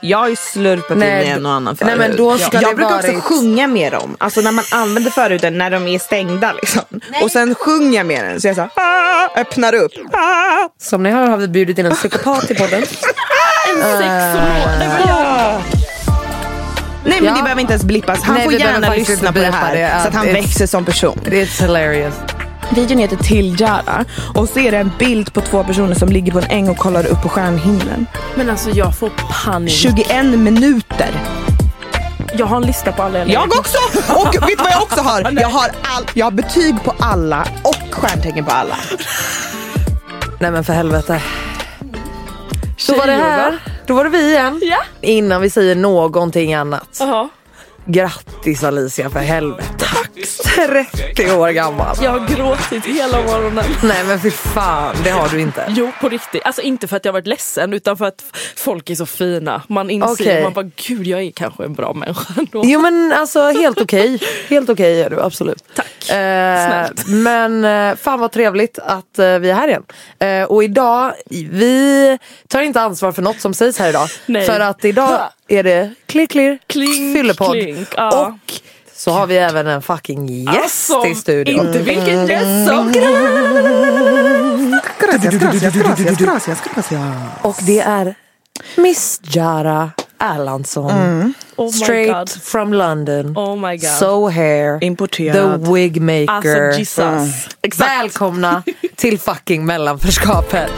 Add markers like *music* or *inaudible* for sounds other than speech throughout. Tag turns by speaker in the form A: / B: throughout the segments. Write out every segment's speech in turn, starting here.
A: Jag har ju slurpat in
B: Nej,
A: i en och annan
B: nej,
A: förut.
B: men då ska
A: jag
B: det
A: brukar
B: varit-
A: också sjunga med dem. Alltså när man använder förhuden när de är stängda liksom. Och sen sjunger jag med den. Så jag så här, ah, öppnar upp. Ah.
B: Som ni hör har vi bjudit in en psykopat i podden. *laughs*
A: Nej men
B: Ja.
A: det behöver inte ens blippas. Han
B: Nej,
A: får gärna lyssna på det här.
B: det.
A: Så att han växer som person.
B: It's hilarious.
A: Videon heter Till Jara och så är det en bild på två personer som ligger på en äng och kollar upp på stjärnhimlen.
C: Men alltså jag får panik.
A: 21 minuter.
C: Jag har en lista på alla jag
A: Jag också! Och vet du vad jag också har? *laughs* Jag har, all, jag har betyg på alla och stjärntecken på alla.
B: Nej men för helvete. Då var det här. Då var det vi igen.
C: Ja.
B: Innan vi säger någonting annat.
C: Jaha.
B: Grattis Alicia för helvete. Tack. 30 år gammal.
C: Jag har gråtit hela morgonen.
B: Nej men för fan, det har du inte.
C: Jo på riktigt, alltså inte för att jag varit ledsen utan för att folk är så fina. Man inser,
B: Okej.
C: man bara gud jag är kanske en bra människa ändå.
B: Jo men alltså helt okej. Helt okej är du absolut.
C: Tack.
B: Eh,
C: Snällt.
B: men eh, fan vad trevligt att eh, vi är här igen. Eh, och idag, vi tar inte ansvar för något som sägs här idag.
C: Nej.
B: För att idag är det clear clear,
C: Klink,
B: fyllepodd.
C: klink, ja.
B: Och så har vi även en fucking gäst
C: Alltså,
B: i studion.
C: Inte vilken gäst som
B: Och det är Miss Jara Erlandsson.
C: Oh my
B: Straight
C: god.
B: from London.
C: Oh my god.
B: So hair.
A: Importerad.
B: The wig maker.
C: Alltså Jesus. Exakt.
B: Välkomna till fucking mellanförskapet.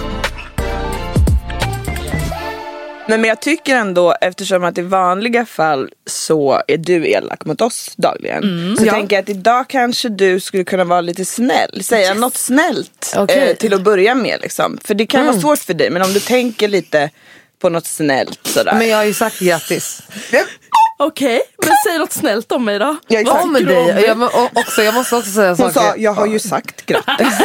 A: Nej, men jag tycker ändå eftersom att i vanliga fall så är du elak mot oss dagligen. Så jag tänker att idag kanske du skulle kunna vara lite snäll. Säga något snällt
B: Okej.
A: eh, till att börja med. Liksom. För det kan vara svårt för dig men om du tänker lite på något snällt sådär.
B: Men jag har ju sagt grattis.
C: Okej, men säg något snällt om mig då.
A: Ja, exakt.
B: Om dig. Jag, också, jag måste också säga
A: Hon
B: saker.
A: sa jag har ju sagt grattis.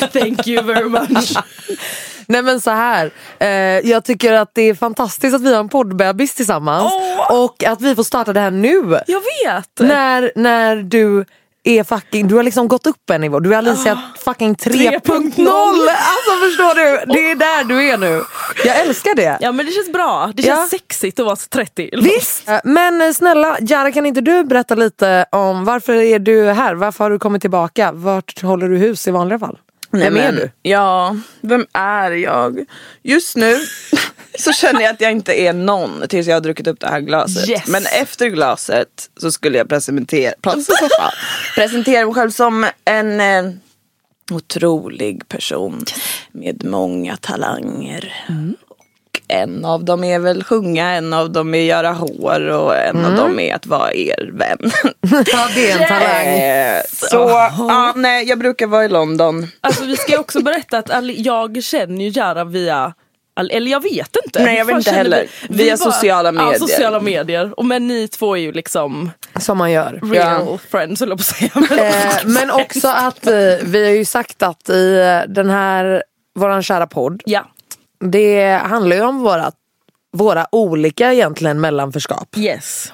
A: *laughs*
C: Thank you very much. *laughs*
B: Nej men så här. Eh, jag tycker att det är fantastiskt att vi har en poddbebis tillsammans.
C: Åh!
B: Och att vi får starta det här nu.
C: Jag vet.
B: När, när du är fucking, du har liksom gått upp en nivå. Du är Alicia fucking 3.0.
C: 3.0.
B: Alltså förstår du? Det är där du är nu. Jag älskar det.
C: Ja men det känns bra. Det
B: Ja.
C: känns sexigt att vara 30.
B: Visst! Men eh, snälla Jara kan inte du berätta lite om varför är du här? Varför har du kommit tillbaka? Vart håller du hus i vanliga fall? Vem är
A: men,
B: du?
A: Ja, vem är jag? Just nu *laughs* så känner jag att jag inte är någon tills jag har druckit upp det här glaset.
C: Yes.
A: Men efter glaset så skulle jag presentera, *laughs* presentera mig själv som en eh, otrolig person med många talanger. Och en av dem är väl sjunga, en av dem är göra hår och en av dem är att vara er vän. *laughs*
B: Ja det är en talang.
A: Eh, så ja, nej, jag brukar vara i London.
C: Alltså vi ska också berätta att jag känner ju Jara via eller jag vet inte.
A: Nej, jag vet inte heller.
C: vi-
A: Via
C: vi bara-
A: sociala medier.
C: Ja, sociala medier. Och men ni två är ju liksom
B: Som man gör.
C: real friends höll jag på att säga. *laughs* Men,
B: Eh, men också att eh, vi har ju sagt att i eh, den här, våran kära podd,
C: ja.
B: Det handlar ju om våra, våra olika egentligen mellanförskap.
C: Yes.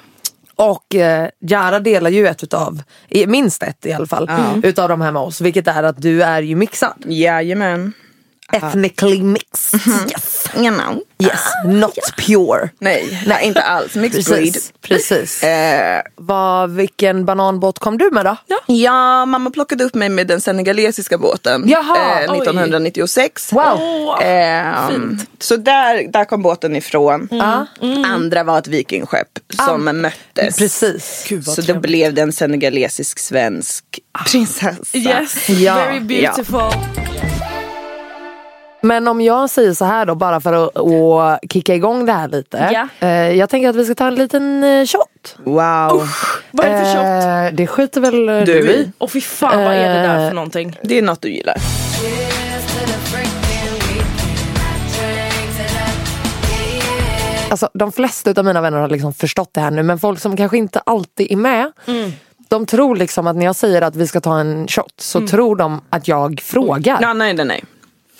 B: Och eh, Jara delar ju ett utav, minst ett i alla fall, utav de här med oss. Vilket är att du är ju mixad.
A: Jajamän.
B: Ethnically mixed. Yes.
A: You know.
B: yes. Not pure.
A: Nej, nej, inte alls. Mixed breed.
B: Precis. Precis.
A: Eh,
B: Vad, vilken bananbåt kom du med då?
A: ja, mamma plockade upp mig med den senegalesiska båten
B: Jaha,
A: eh,
C: oj.
A: 1996.
B: Wow.
C: Åh,
A: Ehm,
C: fint.
A: så där, där kom båten ifrån.
B: Ja.
A: Andra var ett vikingskepp som möttes.
B: Precis.
C: Gud,
A: Så då
C: trevligt.
A: blev det en senegalesisk svensk prinsessa.
C: Yes,
B: Ja,
C: very beautiful.
B: Men om jag säger så här då, bara för att, att kicka igång det här lite.
C: Ja.
B: Eh, jag tänker att vi ska ta en liten eh, shot.
A: Wow.
C: Vad är det för shot?
B: Eh, det skiter väl du, i.
C: Åh fy fan vad är det där för någonting?
A: Det är något du gillar.
B: Alltså, de flesta av mina vänner har liksom förstått det här nu men folk som kanske inte alltid är med. De tror liksom att när jag säger att vi ska ta en shot så tror de att jag frågar.
A: Nej, nej, nej.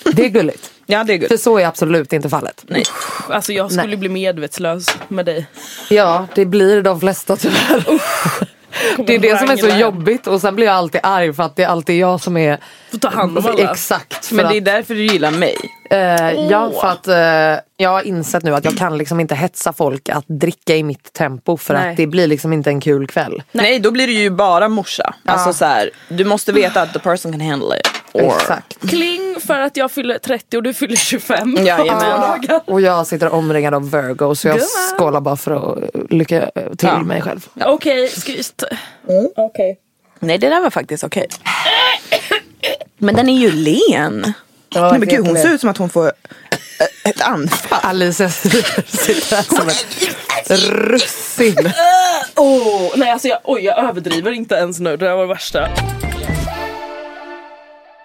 B: Det är gulligt. *laughs*
A: Ja, det är
B: För
A: gud.
B: så är absolut inte fallet.
A: Nej.
C: Alltså jag skulle
B: Nej.
C: bli medvetslös med dig.
B: Ja, det blir de flesta tyvärr. *laughs* Det är det som är så jobbigt och sen blir jag alltid arg för att det är alltid jag som är
C: Får ta hand om alla.
B: Exakt. För
A: Men det är därför du gillar mig.
B: eh, Ja, för att eh, jag har insett nu att jag kan liksom inte hetsa folk att dricka i mitt tempo för
C: Nej.
B: att det blir liksom inte en kul kväll.
A: Nej. då blir du ju bara morsa. Alltså så här, du måste veta att the person can handle it. Or...
B: Exakt.
C: Kling för att jag fyller 30 och du fyller 25.
A: Jajamän.
C: Ja.
B: Och jag sitter omringad av Virgo så jag
C: Gumman.
B: skålar bara för att lycka till
A: Ja.
B: mig själv.
C: Okej, vi... st- Okej.
A: Nej, det där var faktiskt okej. Men den är ju len.
B: Ja,
A: Nej, men gud, hon ser ut som att hon får eh, ett anfall.
B: Alicia sitter här som ett russin.
C: Åh, nej alltså jag, oj, jag överdriver inte ens nu, det där var det värsta.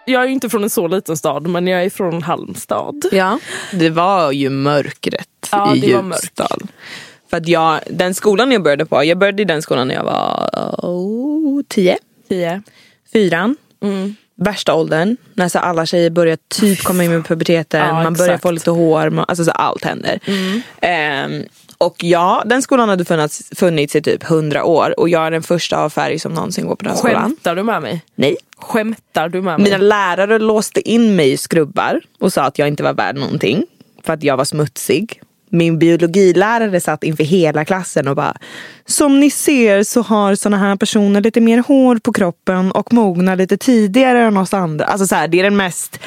C: Jag är inte från en så liten stad men jag är från Halmstad.
A: Ja, det var ju mörkret
C: Ja,
A: i
C: det var mörkt.
A: Ljusdal. För att jag, den skolan jag började på, jag började i den skolan när jag var oh, tio,
C: Tio.
A: fyran.
C: Mm.
A: Värsta åldern, när så alla tjejer börjar typ komma in med puberteten,
C: Ja,
A: man börjar
C: exakt.
A: få lite hår, man, alltså så allt händer. Ehm, och ja, den skolan hade funnits, funnits i typ hundra år och jag är den första av färg som någonsin går på den skolan.
C: Skämtar du med mig?
A: Nej.
C: Skämtar du med mig?
A: Mina lärare låste in mig i skrubbar och sa att jag inte var värd någonting. För att jag var smutsig. Min biologilärare satt inför hela klassen och bara Som ni ser så har såna här personer lite mer hår på kroppen och mognar lite tidigare än oss andra. Alltså så här, det är den mest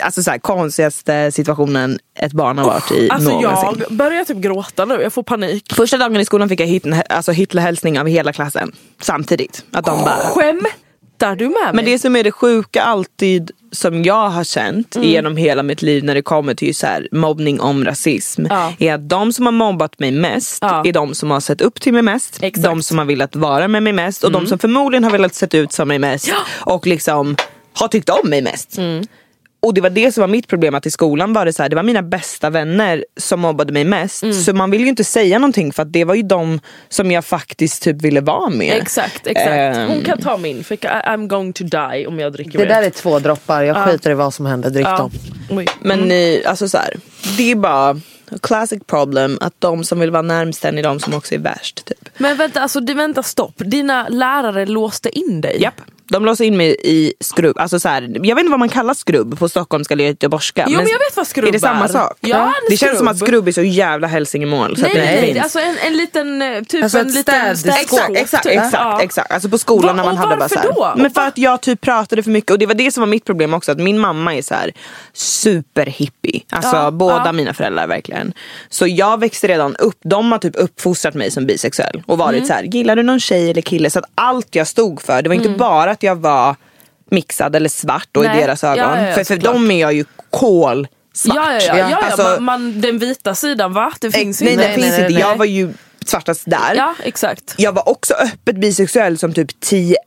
A: alltså så här, konstigaste situationen ett barn har varit i
C: Alltså
A: någonsin.
C: jag börjar typ gråta nu, jag får panik.
A: Första dagen i skolan fick jag Hitler, alltså Hitlerhälsning av hela klassen. Samtidigt. Att de bara
C: Skämtar du med mig?
A: Men det som är det sjuka alltid som jag har känt
C: Mm.
A: genom hela mitt liv när det kommer till så här, mobbning om rasism
C: Ja.
A: är att de som har mobbat mig mest
C: Ja.
A: är de som har sett upp till mig mest,
C: Exakt.
A: de som har velat vara med mig mest och
C: Mm.
A: de som förmodligen har velat se ut som mig mest och liksom har tyckt om mig mest.
C: Mm.
A: Och det var det som var mitt problem att i skolan var det så här, det var mina bästa vänner som mobbade mig mest.
C: Mm.
A: Så man vill ju inte säga någonting för att det var ju de som jag faktiskt typ ville vara med.
C: Exakt, exakt.
A: Ehm.
C: Hon kan ta min för I'm going to die om jag dricker
B: Det där är två droppar, jag skiter i vad som händer, drick
C: Ja.
B: dem.
C: Oj.
A: Men eh, alltså så här, det är bara classic problem att de som vill vara närmst en är de som också är värst. Typ.
C: Men vänta, alltså, det- vänta stopp. Dina lärare låste in dig?
A: Japp. De låser in mig i skrubb. Alltså så här, jag vet inte vad man kallar skrubb på stockholmska eller göteborgska.
C: Jo men jag vet vad skrubb
A: Är det samma sak?
C: Ja,
A: det känns som att
C: skrubb.
A: är så jävla hälsingemål. Så
C: Nej,
A: att det
C: nej,
A: inte
C: nej. Alltså en, en liten, eh, typ
B: Alltså
C: en liten
B: städskåp.
A: Exakt, exakt,
C: typ.
A: exakt,
C: Ja.
A: exakt. Alltså på skolan
C: Va-
A: när man hade bara så här.
C: då?
A: Men för att jag typ pratade för mycket och det var det som var mitt problem också. Att min mamma är så här superhippie. Alltså
C: Ja,
A: båda
C: ja.
A: mina föräldrar verkligen. Så jag växte redan upp, de har typ uppfostrat mig som bisexuell. Och varit
C: Mm.
A: så här, gillar du någon tjej eller kille? Så att allt jag stod för, det var inte bara att jag var mixad eller svart och
C: Mm. Nej.
A: i deras ögon.
C: Ja, ja, ja,
A: för för dem är jag ju kol svart.
C: Ja, ja, ja. ja, ja.
A: Alltså,
C: man, man, den vita sidan va? Det finns ju
A: nej,
C: inte.
A: det finns inte. Jag var ju svartast där.
C: Ja exakt.
A: Jag var också öppet bisexuell som typ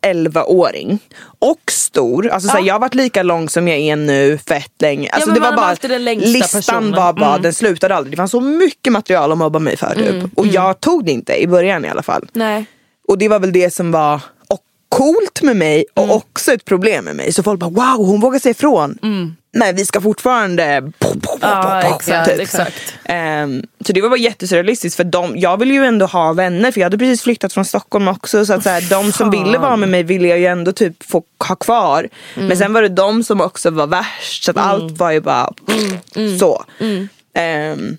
A: 10-11-åring. Och stor. Alltså, såhär, jag har varit lika lång som jag är nu fett länge. Alltså,
C: men
A: det var bara, listan
C: personen.
A: var bara,
C: Mm.
A: den slutade aldrig. Det fanns så mycket material att mobba mig för typ. Och jag tog det inte i början i alla fall.
C: Nej.
A: Och det var väl det som var, coolt med mig och också ett problem med mig. Så folk bara wow hon vågar säga ifrån. Men vi ska fortfarande...
C: Ja, exakt,
A: typ.
C: exakt.
A: Ehm, så det var bara jättesurrealistiskt för de, jag ville ju ändå ha vänner för jag hade precis flyttat från Stockholm också. Så att så här, de som ville vara med mig ville jag ju ändå typ få ha kvar.
C: Mm.
A: Men sen var det de som också var värst. Så att allt var ju bara
C: Mm.
A: så. Ehm,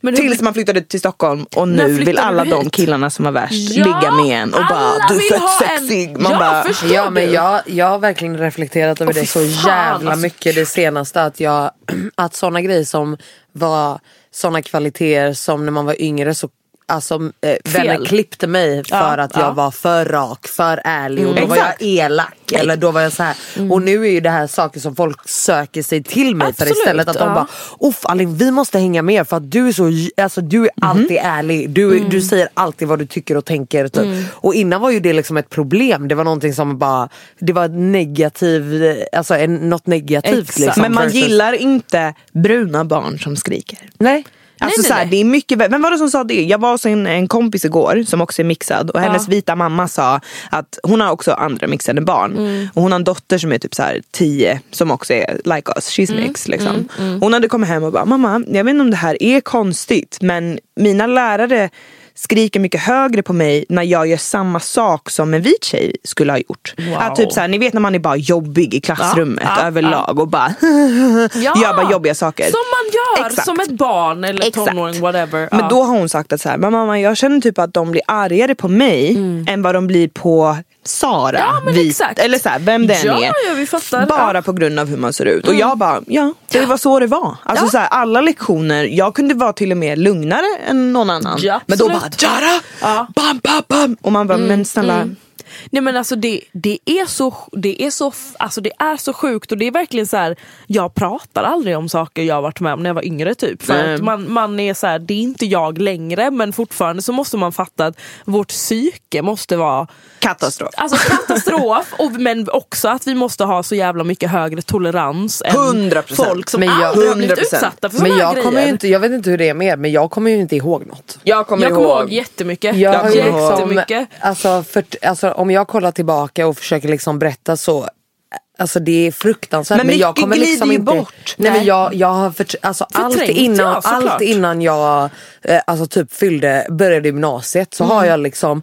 C: Men
A: tills man flyttade till Stockholm och nu vill alla de killarna som var värst
C: Ja,
A: ligga med en och bara du är fett sexig. Man
C: Ja,
A: bara,
B: Ja men jag, jag har verkligen reflekterat över
C: Åh,
B: det så
C: fan,
B: jävla
C: alltså.
B: mycket det senaste att jag *clears throat* att såna grejer som var såna kvaliteter som när man var yngre så Alltså eh, vänner klippte mig för
C: Ja,
B: att jag
C: ja.
B: var för rak, för ärlig och då
A: Mm.
B: var jag elak. Eller då var jag så här. Och nu är ju det här saker som folk söker sig till mig för
C: Absolut,
B: istället att de
C: ja.
B: bara Uff Alin vi måste hänga med för att du är så, alltså du är
C: Mhm.
B: alltid ärlig. Du,
C: Mm.
B: du säger alltid vad du tycker och tänker. Typ. Och innan var ju det liksom ett problem. Det var någonting som bara, det var negativ, alltså en, något negativt. Liksom,
A: men man
B: versus-
A: gillar inte bruna barn som skriker.
B: Nej.
A: Alltså
C: nej,
A: så här,
C: nej.
A: det är mycket Vem var det som sa det? Jag var hos en, en kompis igår som också är mixad och hennes vita mamma sa att hon har också andra mixade barn.
C: Mm.
A: Och hon har en dotter som är typ så här 10 som också är like us, she's
C: Mm.
A: mixed liksom. Hon hade kommit hem och bara mamma jag vet inte om det här är konstigt men mina lärare skriker mycket högre på mig när jag gör samma sak som en vit tjej skulle ha gjort.
C: Wow.
A: Att typ så här, ni vet när man är bara jobbig i klassrummet
C: Ja, ja,
A: överlag och bara *laughs*
C: Ja,
A: gör bara jobbiga saker.
C: Som man gör
A: Exakt.
C: som ett barn eller
A: Exakt.
C: tonåring whatever.
A: Men då har hon sagt att så här, mamma jag känner typ att de blir argare på mig än vad de blir på Sara,
C: Mm. Ja,
A: vit,
C: exakt.
A: eller så här, vem det än
C: Ja,
A: är.
C: ja.
A: Bara.
C: Mm.
A: på grund av hur man ser ut. Och jag bara, ja det var så det var. Alltså så här, alla lektioner, jag kunde vara till och med lugnare än någon annan.
C: Ja,
A: men då bara. Jara!
C: Ja.
A: Bam, bam, bam. Och man bara, men snälla.
C: Nej men alltså det, det, är så, det, är så, alltså det är så sjukt och det är verkligen så här. Jag pratar aldrig om saker jag varit med om när jag var yngre typ. För att man, man är så här, det är inte jag längre men fortfarande så måste man fatta att vårt psyke måste vara
A: Katastrof.
C: Alltså katastrof, *laughs* och, men också att vi måste ha så jävla mycket högre tolerans än
A: 100%.
C: folk som
B: Men jag-
C: aldrig har blivit
A: 100%.
C: utsatta för
B: Men jag
C: grejer.
B: kommer inte, jag vet inte hur det är med er, men jag kommer ju inte ihåg något.
A: Jag kommer
C: jag kommer
A: ihåg.
C: ihåg jättemycket.
B: Jag har ju
C: jättemycket.
B: liksom, alltså, för, alltså, om jag kollar tillbaka och försöker liksom berätta så Alltså det är fruktansvärt
A: Men
B: men, jag kommer liksom inte
A: bort.
B: Nej, men jag, jag har för, alltså allt, innan,
C: ja,
B: allt innan jag eh, alltså typ fyllde, började gymnasiet så har jag liksom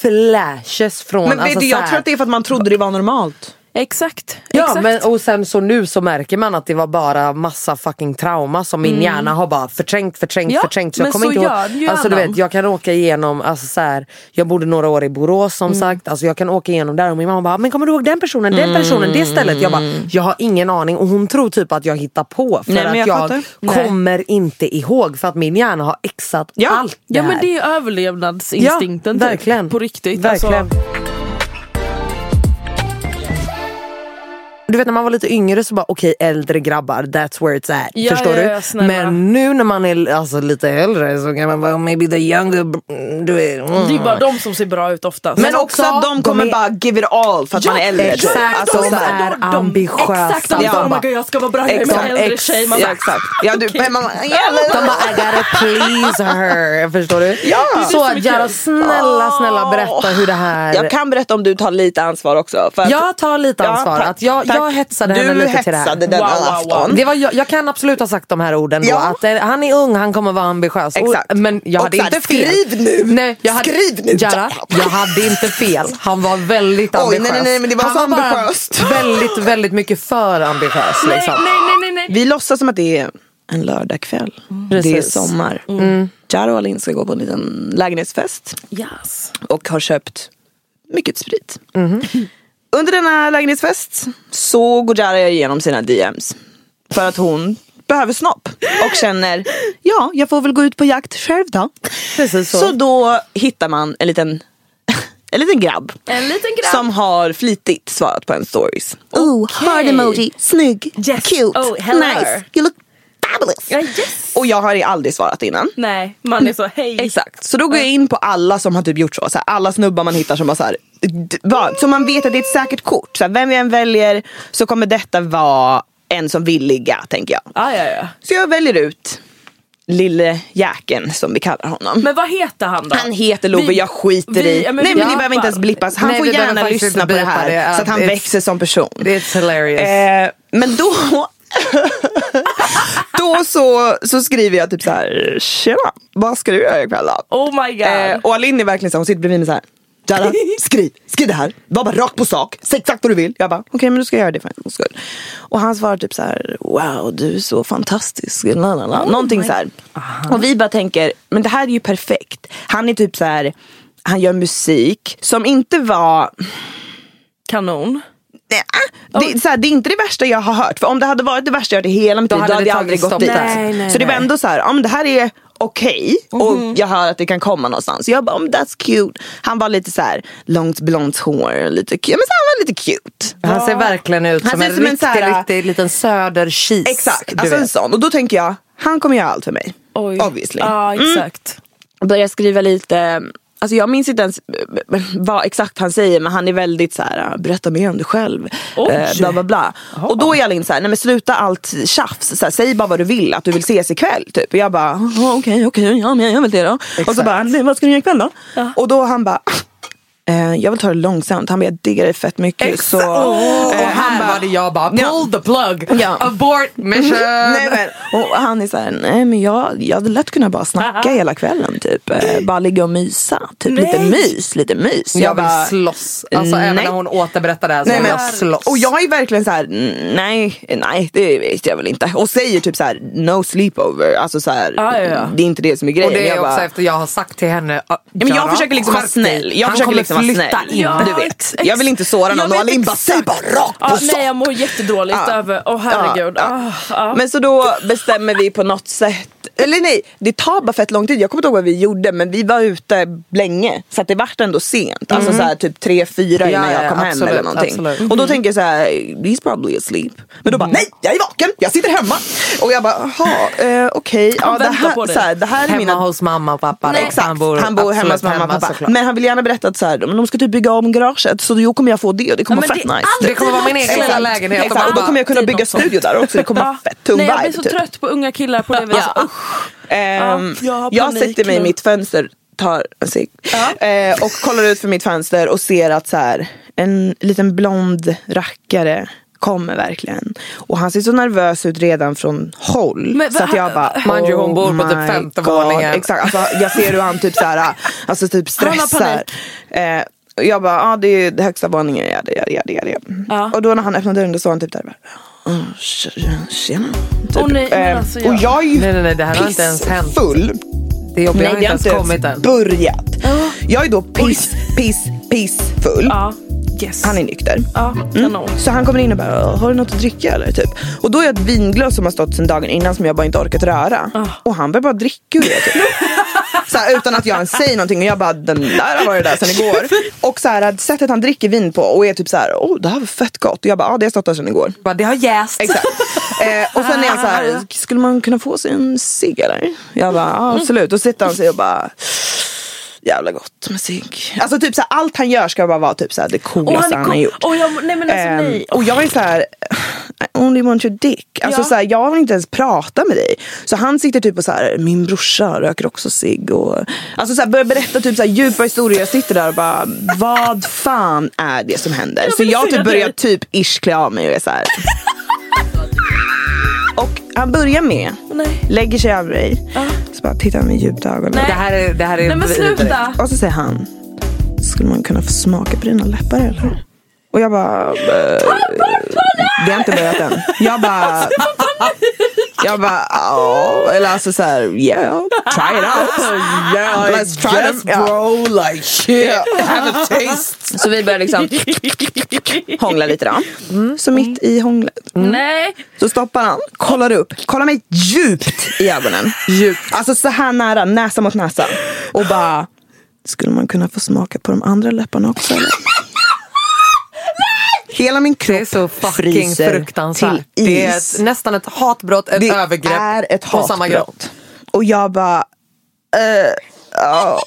B: flashes från
A: Men vet
B: alltså,
A: du, jag
B: här-
A: tror att det är för att man trodde det var normalt.
C: Exakt.
B: Ja
C: exakt.
B: men och sen så nu så märker man att det var bara massa fucking trauma som min hjärna har bara förträngt, förträngt,
C: Mm. Ja,
B: förträngt. Så jag kommer
C: så
B: inte
C: gör
B: ihåg. Alltså du vet jag kan åka igenom, alltså så här, jag bodde några år i Borås som
C: Mm.
B: sagt. Alltså jag kan åka igenom där och min mamma bara, men kommer du ihåg den personen, den personen, det stället? Jag bara, jag har ingen aning och hon tror typ att jag hittar på för
A: Nej,
B: att
A: jag
B: jag, kommer inte ihåg för att min hjärna har exat
A: Ja.
B: allt det
C: Ja men
B: här.
C: det är överlevnadsinstinkten
B: Ja,
C: typ,
B: verkligen.
C: på riktigt.
B: Verkligen.
C: Alltså,
B: Du vet när man var lite yngre så bara okej äldre grabbar that's where it's at.
C: Ja,
B: förstår
C: ja,
B: du?
C: ja, snälla.
B: Men nu när man är alltså, lite äldre så kan man bara maybe the younger mm, du vet. Mm.
C: det är bara de som ser bra ut oftast.
A: Men också att de kommer
B: är-
A: bara give it all för att man är äldre.
B: exakt,
A: Alltså,
B: de är
C: de- de-
B: ambitiösa.
C: Exakt, de
A: Ja.
C: bara, oh my god jag ska vara bra, jag är
A: Exakt,
C: en äldre tjej. Man
A: Ja
C: bara,
A: exakt. Ja, du, men man,
B: De bara I gotta *laughs* please her. Förstår du?
A: Ja.
C: Är
B: Så
C: så.
B: Jara snälla snälla berätta hur det här
A: jag kan berätta om du tar lite ansvar också. För att,
B: Jag tar lite ansvar. att jag. Jag hetsade
A: du
B: henne lite till det här.
A: hetsade denna
C: Wow, wow, wow.
A: afton.
B: Det var, jag, jag kan absolut ha sagt de här orden då.
A: Ja.
B: Att eh, han är ung, han kommer vara ambitiös. Och-
A: Exakt.
B: men jag
A: Och
B: hade inte fel.
A: skriv nu.
B: Nej, jag hade,
A: Skriv nu.
B: Jara, jag hade inte fel. Han var väldigt
A: Oj,
B: ambitiös.
A: nej, nej, nej, men det var
B: han
A: så
B: bara
A: ambitiöst.
B: Väldigt, väldigt mycket för ambitiös.
C: nej,
B: Liksom.
C: nej, nej, nej, nej.
A: Vi låtsas som att det är en lördagkväll. Det är sommar. Mm. Jaro och Alin ska gå på en liten lägenhetsfest.
C: Yes.
A: och har köpt mycket sprit. Under denna lägenhetsfest så går Jara igenom sina DMs. För att hon behöver snopp och känner ja, jag får väl gå ut på jakt själv då.
B: Precis så.
A: Så då hittar man en liten, *laughs* en liten grabb.
C: En liten grabb.
A: Som har flitigt svarat på en stories.
C: Oh, heart emoji.
A: snygg,
C: Yes. cute, Oh, hello. nice.
A: you look fabulous.
C: Ja, yes.
A: Och jag har aldrig svarat innan.
C: Nej, man är så hej.
A: Exakt, så då går jag in på alla som har typ gjort så. så här, alla snubbar man hittar som bara så här, va- Så man vet att det är ett säkert kort. Så här, vem jag än väljer så kommer detta vara en som vill ligga tänker jag.
C: Ah, ja, ja.
A: Så jag väljer ut lille jäkeln som vi kallar honom.
C: Men vad heter han då?
A: Han heter Love,
C: Vi-
A: jag skiter
C: vi-
A: i.
C: ja, men
A: Nej
C: vi
A: men det behöver inte ens blippas. Han
B: Nej,
A: får
B: vi
A: gärna lyssna på det här.
B: det.
A: Så att han
B: It's-
A: växer som person.
B: It's hilarious.
A: Eh, men då, *laughs* då så, så skriver jag typ så här, tjena, vad ska du göra ikväll då?
C: Oh my god.
A: Eh, och Aline är verkligen så här, hon sitter bredvid mig så här. Jada, skriv, skriv det här. Var bara rakt på sak. Säg exakt vad du vill. Jag bara, okej men då ska jag göra det för en skull. Och han svarar typ så här, wow du är så fantastisk. La, la, la. Någonting så här. Och vi bara tänker, men det här är ju perfekt. Han är typ så här, han gör musik som inte var
C: Kanon.
A: Nej, det, är så här, det är inte det värsta jag har hört. För om det hade varit det värsta jag hört i hela mitt liv
B: hade
A: då hade
B: det
A: jag aldrig gått dit.
C: Nej, nej,
A: så det var ändå så här, ja, men det här är okej och jag hör att det kan komma någonstans. Så jag bara, oh, that's cute. Han var lite så här långt blont hår, lite cute. Men så han var lite cute.
B: Han ser verkligen ut
A: Han
B: som
A: ser
B: en
A: som en
B: riktig,
A: här-
B: riktig liten söderkis.
A: Exakt, alltså en sån. Och då tänker jag, han kommer göra allt för mig.
C: Oj.
A: Obviously.
C: Ja exakt.
A: börjar skriva lite Alltså jag minns inte ens eh, vad exakt han säger men han är väldigt så här: berätta mer om dig själv. Eh, bla bla bla. Och då är Alin så här, nej men sluta allt tjafs. Så här, säg bara vad du vill, att du vill ses ikväll. Typ. Och jag bara, "Ja, okej okej, ja men jag vill det då. Och så bara, nej, vad ska du göra ikväll då? Och då han bara, eh, jag vill ta det långsamt. Han bara, jag diggar dig fett mycket. Så,
B: Åh, och
A: eh,
B: här var det jag bara, pull the plug,
A: Ja.
B: abort mission. *laughs*
A: Nej, men, och han är så här, nej men jag, jag hade lätt kunnat bara snacka hela kvällen typ. Eh, bara ligga och mysa. Typ lite
C: Nej.
A: mys, lite mys.
B: jag vill
A: bara,
B: slåss. Alltså även
A: nej.
B: när hon återberättar det här så
A: Nej,
B: vill jag slåss.
A: och jag är verkligen så här, "Mm, nej, nej det vet jag väl inte. Och säger typ så här, no sleepover. Alltså så här,
C: Ja, ja, ja.
A: det är inte det som är grejen.
B: och det är
A: jag
B: också
A: bara,
B: efter jag har sagt till henne ja,
A: men jag försöker liksom vara snäll. Jag
B: Han
A: försöker liksom
B: flytta
A: snäll.
B: in.
C: Ja,
A: du vet. Jag vill inte såra någon. Och Alin bara, säg bara rakt på
C: Ja,
A: sak.
C: nej jag mår jättedåligt
A: Ja.
C: över, åh herregud.
A: Ja,
C: Ah, ah.
A: Men så då bestämmer vi på något sätt, eller nej, det tar bara fett lång tid. Jag kommer inte ihåg vad vi gjorde men vi var ute länge. Så att det vart ändå sent. Alltså så här, typ tre, fyra
B: Mm. Ja,
A: innan
B: ja,
A: jag kom hem
B: absolut,
A: eller någonting.
B: absolut.
A: Och då tänker jag så här, he's probably asleep. Men då bara, nej jag är vaken, jag sitter hemma. Och jag bara, jaha, eh, okej. Ja, det, här, så här, det här är
B: Hemma
A: mina
B: hos mamma och pappa.
A: Nej,
B: då.
A: exakt.
B: Han bor,
A: hemma hos mamma och pappa.
B: såklart.
A: Men han vill gärna berätta att så här, men de ska typ bygga om garaget så då kommer jag få det och det kommer
C: Ja,
A: vara fett
C: det-
A: nice.
B: Det kommer vara min egen lilla lägenhet.
A: Exakt. Och då kommer jag kunna bygga studio där också. Det kommer vara fett tung
C: Nej jag blir
A: vibe.
C: så
A: typ.
C: trött på unga killar på det viset.
A: Ja.
C: Usch.
A: Ehm,
C: Ja, jag
A: sätter mig i mitt fönster, tar en cigg eh, och kollar ut för mitt fönster och ser att så här, en liten blond rackare kommer verkligen. Och han ser så nervös ut redan från håll.
C: Men
A: så att jag bara
B: Mind you, hon
A: oh
B: bor på typ
A: my
B: femte våningen.
A: Exakt, alltså, jag ser hur han typ så här, alltså typ
C: Han har
A: stressar.
C: panik.
A: Eh, och jag bara, ja ah, det är det högsta våningen, ja det, ja det, ja det, ja det.
C: Ja.
A: Och då när han öppnar dörren då står han typ där. bara, "Oh, tj- Tjena. Typ.
C: Åh, nej,
A: Eh,
C: alltså,
A: Och
C: jag-
A: jag är ju
B: Nej, nej, nej, det här har inte ens hänt.
A: full.
B: Det jobbiga
A: Nej
B: har inte ens kommit än.
A: börjat. Jag är då piss, piss, piss full.
C: Ja. Yes.
A: Han är nykter.
C: Ja, kanon.
A: Så han kommer in och bara, har du något att dricka eller? Typ. Och då är jag ett vinglas som har stått sedan dagen innan som jag bara inte orkat röra. Och han börjar bara dricka ur det. Typ. *laughs* så här, utan att jag ens säger någonting och jag bara, den där har varit där sedan igår. Och så här, sättet han dricker vin på och är typ så här, åh det här var fett gott. Och jag bara, ja det har stått där sedan igår.
B: Bara, Det har jäst.
A: Exakt. Eh, och sen är han så här, skulle man kunna få sig en cigg eller? Jag bara, ja, absolut. Och sitter han sig och bara, jävla gott med cigg. Alltså typ så här, allt han gör ska bara vara typ så här, det coolaste han,
C: cool.
A: har gjort.
C: Och jag, nej men alltså
A: Ehm,
C: nej.
A: och jag är så här, I only want your dick. Alltså
C: Ja.
A: så här, jag vill inte ens prata med dig. Så han sitter typ och så här, min brorsa röker också cigg. Och, alltså så här, börjar berätta typ så här, djupa historier. Jag sitter där och bara, vad fan är det som händer?
C: Jag
A: så jag typ
C: det.
A: börjar typ ish klä av mig och är så här. *laughs* Och han börjar med,
C: Nej.
A: lägger sig över mig. Så bara tittar han med djupt i ögonen.
C: Nej.
B: Det här är, det här är
C: Nej men sluta.
A: Och så säger han, skulle man kunna få smaka på dina läppar eller? Och jag bara, eh, det har inte börjat än. Jag bara, jag bara, ja, eller alltså såhär, yeah, try it out. *laughs* Yeah, let's try them. Ja.
B: bro, like shit.
A: Ja.
B: Have a taste.
A: Så vi börjar liksom hångla lite då. Så mitt i hånglet
C: Nej.
A: så stoppar han, kollar upp, kollar mig djupt i ögonen. Djupt. Alltså så här nära, näsa mot näsa. Och bara, skulle man kunna få smaka på de andra läpparna också eller? Hela min kropp
B: Det är så fucking fruktansvärt.
A: till
B: Det är
A: is.
B: ett, nästan ett hatbrott, ett
A: det
B: övergrepp
A: är ett hatbrott. Och jag bara, eh, ja.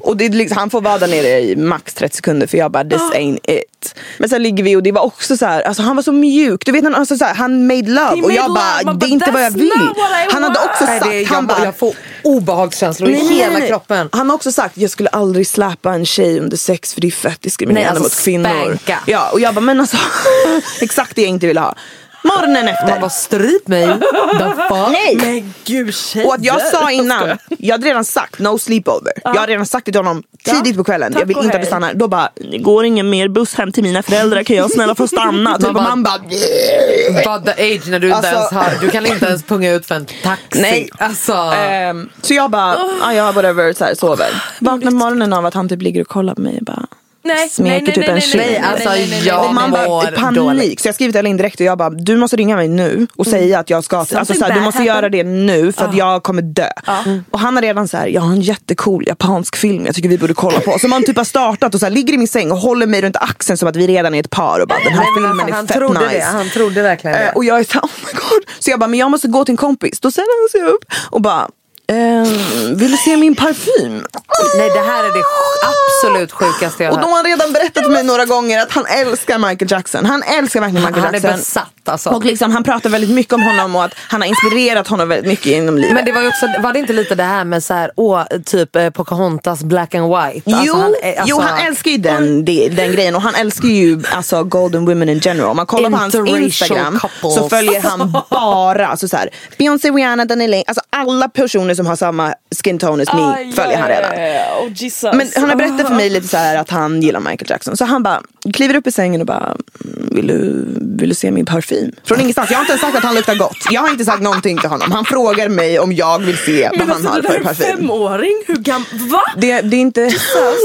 A: Och det liksom, han får vara där nere i max 30 sekunder för jag bara this ain't it. Men sen ligger vi och det var också så här, alltså han var så mjuk. Du vet han, alltså så här, han made love
C: He
A: och jag
C: made
A: bara
C: love,
A: det är inte vad jag vill. Han hade också
B: Nej,
A: sagt,
B: är,
A: han bara
B: jag får obehagskänslor i
A: Nej, nej,
B: hela
A: nej.
B: kroppen.
A: Han har också sagt jag skulle aldrig släppa en tjej under sex för det är fett diskriminerande
B: Nej, alltså,
A: mot kvinnor.
B: spanka.
A: Ja, och jag bara men alltså *laughs* exakt det jag inte ville ha. Morgonen efter.
B: Man bara stryp mig. The fuck?
A: Nej.
C: Men gud tjejer.
A: Och att jag sa innan, jag hade redan sagt no sleepover. Jag hade redan sagt det till honom tidigt på kvällen.
C: Tack
A: Jag vill
C: och
A: inte att du
C: hej.
A: stannar. Då bara, det går ingen mer buss hem till mina föräldrar. Kan jag snälla få stanna? Typ, och
B: bara-
A: man bara,
B: But the age när du inte
A: Alltså-
B: ens har, du kan inte ens punga ut för en taxi.
A: Nej.
B: Alltså.
A: Ehm, så jag bara, ah, ja whatever, så här, sover. Vaknar morgonen av att han typ ligger och kollar på mig och bara
C: Nej,
A: smeker
C: nej, nej,
A: typ
C: nej,
A: en
C: nej,
A: tjej.
B: nej, alltså,
C: nej,
B: jag
A: Och man bara
B: mår
A: panik.
B: dåligt.
A: Så jag skriver till Elin direkt och jag bara, du måste ringa mig nu och säga att jag ska, alltså,
C: Something
A: så här, du måste göra det nu för att jag kommer dö.
C: Mm.
A: Och han har redan så här, jag har en jättecool japansk film jag tycker vi borde kolla på. Som han typ har startat och så här, ligger i min säng och håller mig runt axeln som att vi redan är ett par och bara den här filmen
B: alltså,
A: är
B: han
A: fett
B: trodde
A: nice.
B: det. Han trodde verkligen det.
A: Eh, och jag är såhär, oh my god. Så jag bara, men jag måste gå till en kompis. Då ställer han sig upp och bara, ehm, vill du se min parfym?
B: Nej det här är det absolut sjukaste jag
A: Och
B: har
A: då har han redan berättat för mig några gånger att han älskar Michael Jackson. Han älskar verkligen Michael
B: Han är
A: Jackson.
B: besatt alltså.
A: Och liksom, han pratar väldigt mycket om honom och att han har inspirerat honom väldigt mycket inom livet.
B: Men det var ju också, var det inte lite det här med så här, åh, typ eh, Pocahontas black and white? Alltså,
A: jo,
B: han, är- alltså,
A: jo, han älskar ju den, det, den grejen och han älskar ju alltså, golden women in general. Om man kollar på hans Instagram
B: couples.
A: så följer han bara alltså, så här, Beyoncé, Rihanna, Daniela, alltså alla personer som har samma skin tone me
C: Aj,
A: följer han
C: ja,
A: redan.
C: ja, ja. Oh, Jesus.
A: Men han har berättat för mig lite så här att han gillar Michael Jackson. Så han bara kliver upp i sängen och bara, "Mm, vill du, vill du se min parfym? Från ingenstans. Jag har inte ens sagt att han luktar gott. Jag har inte sagt någonting till honom. Han frågar mig om jag vill se vad
C: Men
A: han
C: alltså,
A: har
C: det
A: för
C: där är en
A: parfym.
C: femåring. Hur gammal? Va?
A: Det, det är inte,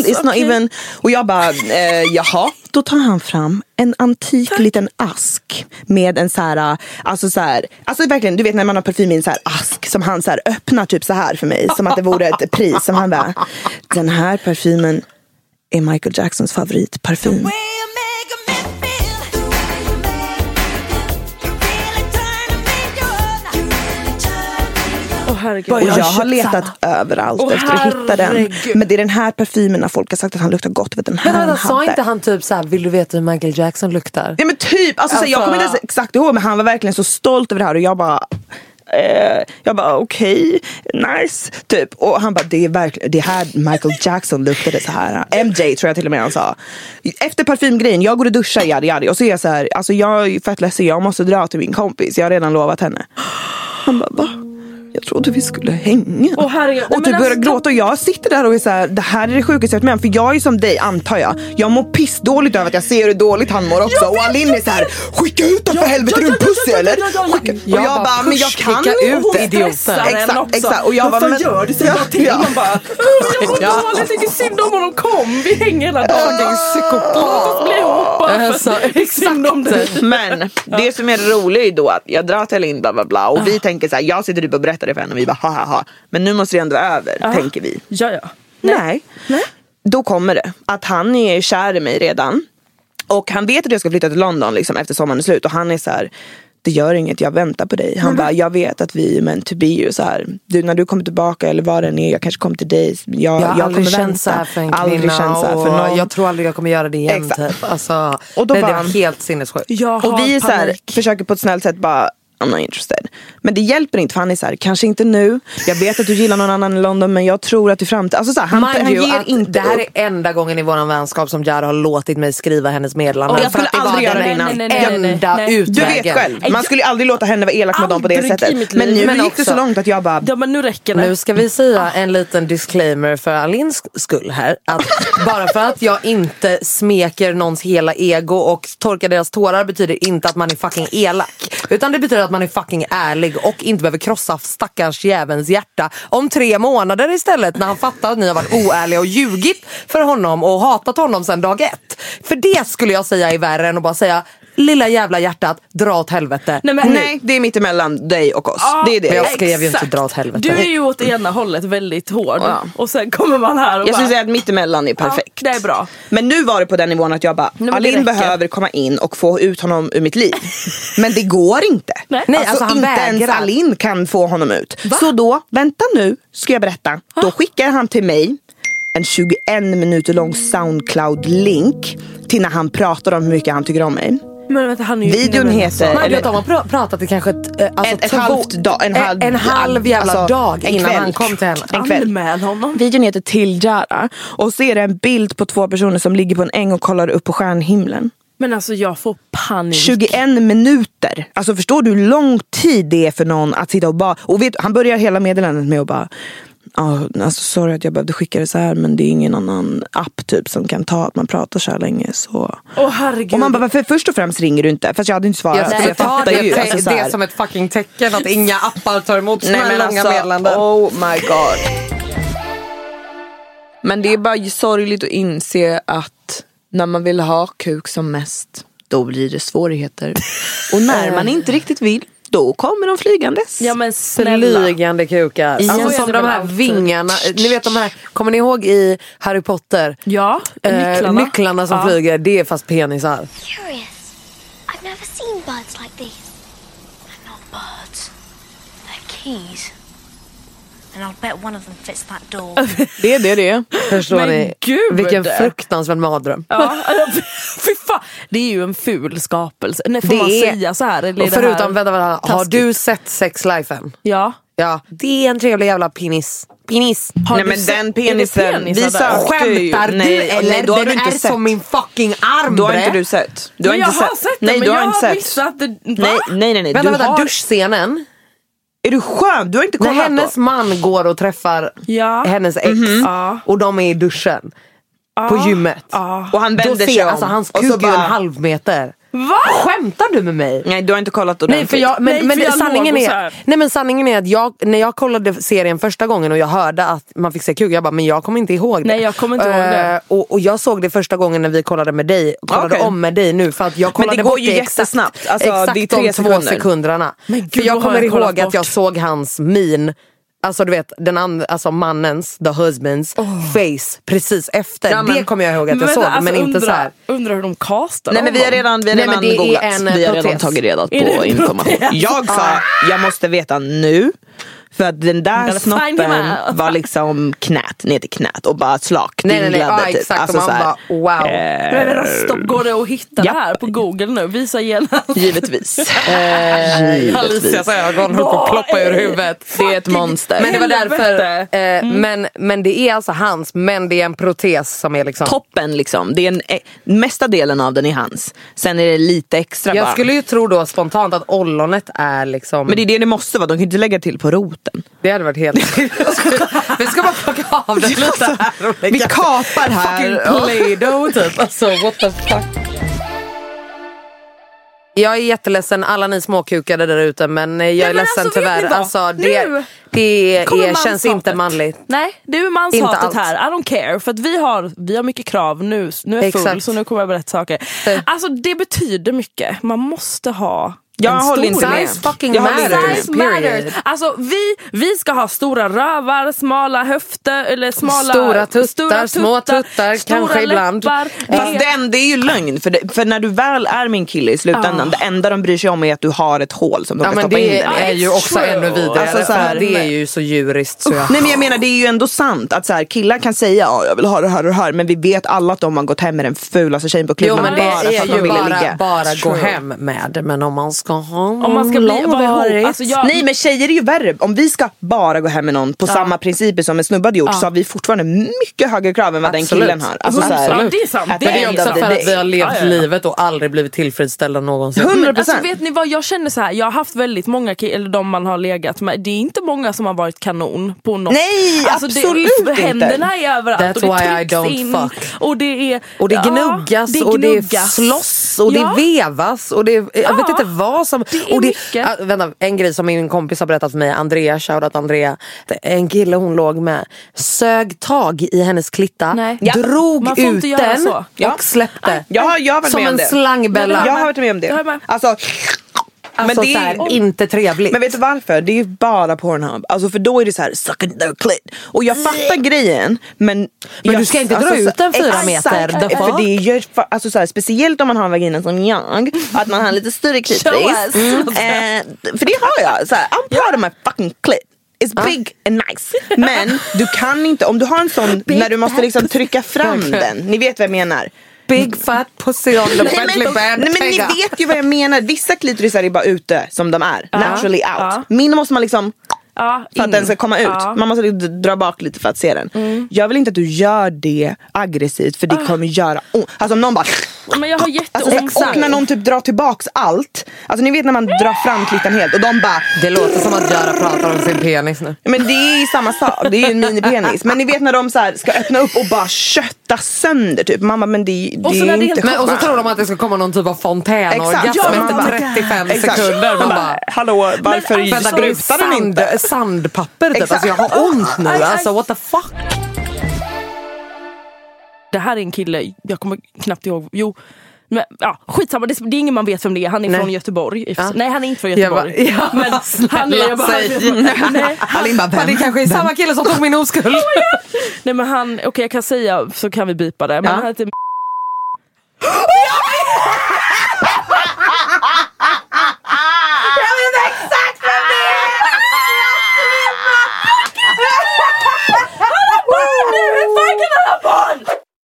A: it's not
C: okej.
A: even. Och jag bara, eh, jaha. Då tar han fram en antik liten ask med en så här, alltså så här, alltså verkligen, du vet när man har parfym i en så här ask som han så här öppnar typ så här för mig. Som att det vore ett pris. Som han bara, den här parfymen är Michael Jacksons favoritparfym.
C: Åh herregud.
A: Och jag har letat överallt
C: Åh,
A: efter att hitta den. Men det är den här parfymen folk har sagt att han luktar gott. Den här
B: Men vänta, sa
A: hade.
B: inte han typ såhär, vill du veta hur Michael Jackson luktar?
A: Ja men typ, alltså, så här, jag
B: Alltså-
A: kommer inte ens exakt ihåg men han var verkligen så stolt över det här och jag bara eh, jag bara okej, nice. Typ. Och han bara det är verkligen, det här Michael Jackson luktade så här. MJ tror jag till och med han sa. Efter parfymgrejen, jag går och duschar yadi yadi och så är jag så här, alltså jag är fett ledsen, jag måste dra till min kompis. Jag har redan lovat henne. Han bara va? Jag trodde vi skulle hänga.
C: Åh, herregud.
A: Och
C: men
A: typ börjar
C: alltså,
A: gråta och jag sitter där och är så här, det här är det sjukaste jag varit med om. För jag är som dig antar jag. Jag mår pissdåligt över att jag ser hur dåligt han mår också. och Alin är så här, skicka ut honom för helvete, är du en pussy eller? Skicka- Och
B: Jag
A: jag
B: bara,
A: men jag kan Och hon
B: idioten.
C: Exakt, exakt.
A: Och jag bara, men-
C: gör du? Säg bara till. Man bara, *laughs* jag mår dåligt, jag tycker synd om honom. Kom, vi hänger hela dagen. Låt oss bli ihop bara för att är synd om dig.
A: Men det som är roligt är då att jag drar till Alin bla bla bla och vi tänker så här, jag sitter typ och berättar det för henne och vi bara ha ha. Men nu måste det ändå vara över, tänker vi.
C: Ja, ja.
A: Nej. Då kommer det att han är kär i mig redan. Och han vet att jag ska flytta till London liksom, efter sommaren är slut och han är så här. Det gör inget, jag väntar på dig. Han bara, jag vet att vi är meant to be och så här. Du, när du kommer tillbaka eller vad det än är, jag kanske kommer till dig. Jag,
B: Jag har
A: jag
B: aldrig känt så här för en
A: aldrig
B: kvinna
A: känt så här för
B: och
A: någon.
B: jag tror aldrig jag kommer göra det igen.
A: Exakt.
B: Typ. Alltså,
A: Och då
B: nej, det
A: bara-
B: var helt sinnessjukt.
A: Och vi så här, försöker på ett snällt sätt bara I'm not interested. Men det hjälper inte för han är så här, kanske inte nu. Jag vet att du gillar någon annan i London men jag tror att i framtiden. Alltså så här, han, han ger inte
B: det här
A: upp.
B: är enda gången i vår vänskap som Jara har låtit mig skriva hennes meddelanden.
A: Och jag
B: För
A: skulle
B: att det var
A: aldrig göra det innan.
C: Nej, nej, nej, nej,
B: enda
C: nej.
A: Du
B: utvägen.
A: vet själv, man skulle aldrig låta henne vara elak med dem på det sättet. Men nu
B: Men
A: gick det
B: också-
A: så långt att jag bara
C: Ja men nu räcker det.
B: Nu ska vi säga en liten disclaimer för Alins skull här. Att bara för att jag inte smeker någons hela ego och torkar deras tårar betyder inte att man är fucking elak. Utan det betyder att man är fucking ärlig och inte behöver krossa stackars jävelns hjärta om tre månader istället när han fattar att ni har varit oärliga och ljugit för honom och hatat honom sedan dag ett. För det skulle jag säga är värre än att bara säga lilla jävla hjärtat, dra åt helvete.
C: Nej, men,
A: Nej, det är mitt emellan dig och oss.
C: Ja,
A: det är det.
B: Men jag skrev ju inte dra åt helvete.
C: Du är ju åt ena hållet väldigt hård
A: Ja.
C: och sen kommer man här och
A: Jag
C: bara,
A: skulle säga att mitt emellan är perfekt.
C: Ja, det är bra.
A: Men nu var det på den nivån att jag bara, Alin behöver komma in och få ut honom ur mitt liv. *laughs* Men det går inte.
C: Nej.
A: Alltså,
B: alltså, han
A: inte ens
B: vägrar.
A: Alin kan få honom ut. Så då, vänta nu ska jag berätta. Då skickar han till mig en 21 minuter lång Soundcloud-link till när han pratar om hur mycket han tycker om mig.
C: Men vänta, han är ju
A: Videon heter-
B: Man,
A: eller-
B: de har pra- pratat i kanske ett, eh, alltså
A: Ett- ett
B: två-
A: halvt dag- en halv-
B: en, halv jävla
A: alltså,
B: dag innan
A: kväll.
B: han kom till henne.
A: En kväll.
C: Anmäl honom.
A: Videon heter Till Jara och så är det en bild på två personer som ligger på en äng och kollar upp på stjärnhimlen.
C: Men alltså jag får panik.
A: 21 minuter. Alltså förstår du hur lång tid det är för någon att sitta och bara... Och vet, han börjar hela meddelandet med att bara... "Ja, alltså sorry att jag behövde skicka det så här men det är ingen annan app typ som kan ta att man pratar så här länge. Så.
C: Åh herregud.
A: Och man bara, först och främst ringer du inte? Fast jag hade inte svarat.
B: Jag
A: jag
B: ta
A: fattar
B: det,
A: ju. Alltså, så
B: det
A: här.
B: som ett fucking tecken att inga appar tar emot såna
A: Nej
B: här
A: men
B: långa
A: alltså,
B: meddelanden.
A: oh my god. Men det är bara sorgligt att inse att när man vill ha kuk som mest, då blir det svårigheter. Och när man inte riktigt vill, då kommer de flygandes.
C: Ja men snälla.
B: Flygande kukar.
C: Ja,
B: Alltså som de här
C: alltid.
B: vingarna. Ni vet de här, kommer ni ihåg i Harry Potter?
C: Ja,
B: Eh,
C: nycklarna.
B: nycklarna som
C: Ja.
B: flyger, det är fast penisar.
D: Curious. I've never seen birds like these.
E: They're not birds. They're keys. And I'll bet one of them fits that door. *laughs*
A: Det är det det är.
B: Förstår
C: Men
B: ni?
C: gud!
B: Vilken fruktansvärd mardröm.
C: Ja, alltså, *laughs* fy fan. Det är ju en ful skapelse. Nej, får
B: Det
C: man
B: är-
C: säga så här? Eller
B: Och
C: det här
B: förutom, vänta, vänta, har du sett Sex Life än?
C: Ja.
B: Ja, det är en trevlig jävla penis. Penis.
C: Har
A: Nej men
C: sett-
A: den penisen, vi sökte ju.
B: Skämtar du
A: nej,
B: eller?
A: Nej, då har
B: den
A: du inte
B: är
A: sett.
B: som min fucking arm
A: Då har inte du sett. Du har
C: Men jag
A: inte
C: har
A: sett.
C: sett den,
A: nej,
C: men
A: du har
C: jag
A: inte
C: har
A: sett.
C: missat det. Va?
A: Nej, nej, nej. nej.
B: Vänta,
A: du
B: vänta,
A: har...
B: duschscenen.
A: Är du skön? Du har inte
B: När
A: kollat
B: hennes
A: då?
B: man går och träffar
C: Ja.
B: hennes ex
C: Ja.
B: och de är i duschen på gymmet.
A: Och han vänder sig om.
B: alltså hans
A: och
B: kuk
A: så
B: är en
A: bara-
B: halv meter.
C: Va?
B: Skämtar du med mig?
A: Nej du har inte kollat ordentligt.
B: Nej, för jag, men,
C: Nej,
B: men
C: för jag
B: sanningen, är, nej men sanningen är att jag, när jag kollade serien första gången och jag hörde att man fick se kuk, jag bara men jag kommer inte ihåg det.
C: Nej, jag kommer inte ihåg det.
B: Eh, Och, och jag såg det första gången när vi kollade med dig, kollade
A: Okej.
B: om med dig nu för att jag
A: Men
B: kollade
A: det går
B: bort
A: ju
B: det exakt,
A: jättesnabbt. Alltså,
B: exakt
A: det är tre
B: de två
A: sekunder.
B: sekunderna.
C: Men gud,
B: för jag kommer
C: jag
B: ihåg att jag såg hans min Alltså du vet den andra, alltså mannens, the husbands face precis efter.
A: Ja, men-
B: det kommer jag ihåg att jag
C: vänta,
B: såg
C: alltså,
B: men inte
C: undra,
B: så här.
C: Undrar hur de castar
A: Nej men vi har redan, vi har
B: Nej, men
A: redan
B: det är
A: googlat.
B: en, eh,
A: vi har redan tagit reda
C: Är
A: på
C: en
A: information. Jag sa, jag måste veta nu. För att den där
C: him
A: snoppen var liksom knät, ner till knät och bara slak.
B: Nej nej nej, ja,
A: typ.
B: exakt
A: Alltså
B: och man
A: så här,
B: bara wow.
C: Men vänta, stopp, går det att hitta
A: ja.
C: det här på google nu? Visa genast.
A: Givetvis. *laughs*
B: Eh, Alicias ögon höll på att ploppa ur huvudet.
A: Det är ett monster.
B: Men det var därför, eh, men, men det är alltså hans, men det är en protes som är liksom
A: Toppen liksom. Det är en, eh, mesta delen av den är hans. Sen är det lite extra
B: Jag
A: bara.
B: skulle ju tro då spontant att ollonet är liksom
A: Men det är det det måste vara. De kan inte lägga till på roten.
B: Det hade varit helt... *laughs* Vi ska bara plocka av den lite
A: Vi kapar
B: fucking
A: här.
B: play-doh typ. Alltså what the fuck. Jag är jätteledsen alla ni småkukade där ute men jag är
C: men
B: ledsen
C: alltså,
B: tyvärr. Alltså, det
C: Nu
B: det är, känns inte manligt.
C: Nej, det är manshatet här. I don't care. För att vi har, vi har mycket krav nu. Nu är jag full
B: Exakt.
C: så nu kommer jag berätta saker. Alltså det betyder mycket. Man måste ha
A: Jag
C: en
A: håller inte med.
B: Size fucking
A: Jag
B: matters.
A: med.
C: Size matters. Alltså vi, vi ska ha stora rövar, smala höfter eller smala
B: Stora tuttar, små tuttar,
C: stora
B: kanske ibland.
C: läppar. Det
A: Fast
C: är-
A: den, det är ju lögn. För, det, för när du väl är min kille i slutändan, det enda de bryr sig om är att du har ett hål som de
B: Ja
A: kan
B: men
A: stoppa in
B: det
A: den i.
B: är ju också
C: true.
B: ännu vidare.
A: Alltså, så här-
B: det är ju så djuriskt så jag...
A: Nej men jag menar det är ju ändå sant att så här, killar kan säga ja jag vill ha det här och det här men vi vet alla att de har gått hem med den fulaste tjejen på
B: Jo
A: klubben
B: men det
A: bara för
B: är
A: att de
B: ju bara, bara gå hem med. Men om man ska ha
C: Om man ska bli, vara ihop. Alltså jag,
A: Nej men tjejer är ju värre. Om vi ska bara gå hem med någon på samma principer som en snubbe hade gjort så har vi fortfarande mycket högre krav än vad
B: Absolut.
A: den killen har. Alltså, så här,
C: Ja, det är sant. Det
B: är också för att vi har levt
C: Ja, ja, ja.
B: livet och aldrig blivit tillfredsställda någonsin.
A: 100%.
C: Men alltså, vet ni vad, jag känner så här. jag har haft väldigt många ki- eller de man har legat med, det är inte många som har varit kanon på något.
A: Nej, absolut
C: det,
A: inte.
C: Händerna är överallt
B: That's
C: och det
B: why I don't
C: in.
B: fuck.
C: Och det är
B: Och det
C: ja,
B: gnuggas
C: det
B: och det
C: gnuggas.
B: slåss och
C: Ja.
B: det vevas och det, jag vet
C: Ja,
B: inte vad som...
C: det är
B: och
C: mycket.
B: Ah, vänta, en grej som min kompis har berättat för mig, Andrea, shoutout Andrea. Det En kille hon låg med sög tag i hennes klitta,
C: Nej.
B: Drog ut den.
A: Ja.
B: och släppte.
A: Ja, jag har varit
B: Som
A: med om
B: en
A: det.
B: slangbella.
A: Jag har varit med om
C: Jag
A: det. Alltså,
B: Alltså,
A: men det är-
B: här, inte trevligt.
A: Men vet du varför? Det är ju bara Pornhub. Alltså för då är det så här suck their clit. Och jag fattar grejen men...
B: Men
A: jag,
B: du ska inte dra ut den fyra meter, the
A: För det gör, fa- alltså så här, speciellt om man har en vagina som jag, att man har en lite större *laughs* klitoris. Mm. Eh, för det har jag. Så här, I'm proud of my fucking clit. It's big and nice. Men du kan inte, om du har en sån *laughs* när du måste liksom trycka fram den. Ni vet vad jag menar.
B: Big fat pussy on the Bentley
A: nej men ni vet ju vad jag menar. Vissa klitorisar är bara ute som de är. Naturally out.
C: Ja.
A: Min måste man liksom
C: Ja,
A: för att den ska komma ut.
C: Ja. Mm.
A: Man måste liksom dra bak lite för att se den. Jag vill inte att du gör det aggressivt för det
C: Ah.
A: kommer göra ont. Alltså om någon bara...
C: Men jag har
A: Alltså,
C: jätteont.
A: och när någon typ drar tillbaks allt. Alltså ni vet när man drar fram klittan helt och de bara...
B: Det låter som att Göra pratar om sin penis nu.
A: Men det är ju samma sak, det är ju en minipenis. Men ni vet när de så här ska öppna upp och bara kötta sönder typ. Mamma men det, det
C: Och så
A: är
C: det
A: inte
B: Men, och så tror de att det ska komma någon typ av fontänorgasm
A: Ja,
B: efter
A: man bara-
B: 35
A: Exakt.
B: sekunder. Man bara,
A: Hallå varför sprutar den
B: sand,
A: inte?
B: Sandpapper typ. Alltså, jag har ont nu. Alltså what the fuck.
C: Det här är en kille, jag kommer knappt ihåg. Jo, men, ja, skitsamma, det, det är ingen man vet vem det är. Han är
B: Nej.
C: från Göteborg.
B: Ja.
C: Nej han är inte från
B: Jag bara,
C: Göteborg.
B: ja,
C: men han är, jag bara, nej,
A: Alin bara,
B: Men det
A: vem?
B: kanske är samma kille som tog min oskuld.
C: nej men han, okej jag kan säga så kan vi bipa det. Men
A: Ja.
C: han heter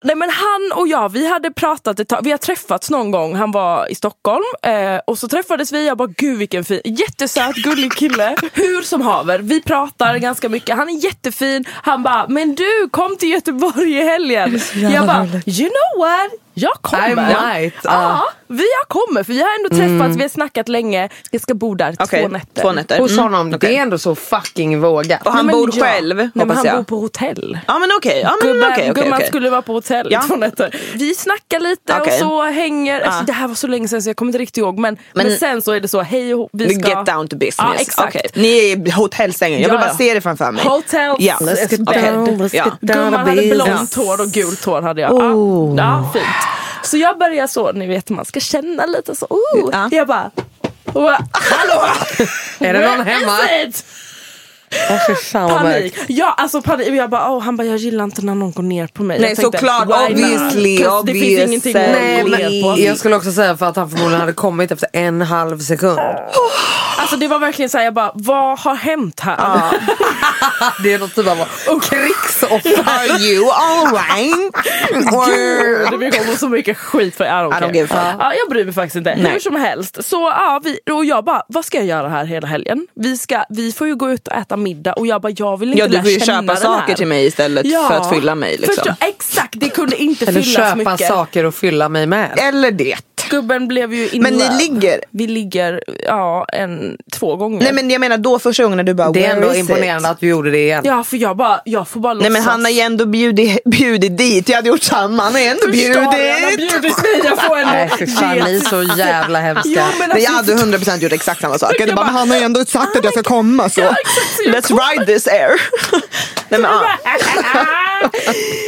C: Nej men han och jag, vi hade pratat ett tag, vi har träffats någon gång, han var i Stockholm eh, och så träffades vi, jag bara gud vilken fin, jättesöt gullig kille. Hur som haver, vi pratar ganska mycket, han är jättefin, han bara men du kom till Göteborg i helgen. Jag bara you know what, jag kommer.
B: I might,
C: Ja, vi jag kommer för vi har ändå träffats, vi har snackat länge, jag ska bo där
A: Okej,
C: två nätter.
A: Två nätter.
B: Hos
A: Mm.
B: honom, det är ändå så fucking vågat.
A: Och han
C: Nej,
A: bor
C: ja.
A: själv
C: Nej, men
A: hoppas
C: han
A: jag.
C: bor på hotell.
A: Ja men okej, ja, men
C: Gubben,
A: okej, okej,
C: gumman skulle vara på hotell
A: Ja.
C: två nätter. Vi snackar lite och så hänger, alltså,
A: Ja.
C: det här var så länge sedan så jag kommer inte riktigt ihåg men, men,
A: Men-
C: sen så är det så, hej och vi ska...
A: get down to business.
C: Ja exakt.
A: Ni är i hotellsängen, jag vill
C: Ja,
A: bara
C: ja.
A: se det framför mig.
C: Hotels
A: Ja.
C: is
B: Let's get down, let's get down
C: Gumman hade blont hår och gult hår hade jag.
B: Oh.
C: Ja, fint. Så jag börjar så, ni vet man ska känna lite så, oh.
A: Ja.
C: jag bara Hallå! *laughs*
B: Är det någon hemma? fan
C: Panik. Ja alltså panik. Jag bara, oh, han bara jag gillar inte när någon går ner på mig.
A: Nej, såklart, obviously,
C: 'Cause Det finns
A: obviously.
C: ingenting att
B: Nej,
C: gå ner på.
B: jag skulle också säga för att han förmodligen hade kommit efter en halv sekund.
C: Alltså det var verkligen såhär, jag bara, vad har hänt här? *laughs*
B: Det är något typ av krigsoffer.
A: Are you alright? *laughs*
C: Gud, det kommer så mycket skit för I don't,
A: I don't give a.
C: Ja, jag bryr mig faktiskt inte.
A: Nej.
C: Hur som helst. Så ja, vi, och jag bara, vad ska jag göra här hela helgen? Vi, ska, vi får ju gå ut och äta middag och jag bara, jag vill inte
A: Ja du
C: lära
A: får ju
C: känna
A: köpa
C: den
A: saker
C: här.
A: till mig istället för att fylla mig. Liksom.
C: Förstå, exakt, det kunde inte
B: Eller
C: fyllas
B: köpa
C: mycket.
B: saker och fylla mig med.
A: Eller det.
C: Gubben blev ju in
A: Men ni
C: love.
A: ligger?
C: Vi ligger ja, en, två gånger.
A: Nej men jag menar då första gången när du bara
B: Det är
A: "Where
B: ändå imponerande
A: it?"
B: att du gjorde det igen.
C: Ja för jag bara, jag får bara
A: Nej men
C: låtsas.
A: han har ju ändå bjudit, *laughs* bjudit dit. Jag hade gjort samma. Han har ändå
C: Förstår du? Han har
A: bjudit.
C: bjudit mig, jag får ändå
B: Nej fy fan ni är så jävla hemska.
C: Jo, men
A: Nej,
C: alltså,
A: jag hade 100% gjort exakt samma sak. Jag
C: Jag
A: bara, men
C: bara,
A: han har ju ändå sagt att jag ska komma så.
C: Ja, exakt,
A: Let's
C: kommer.
A: ride this air. *laughs* Nej, men, ja.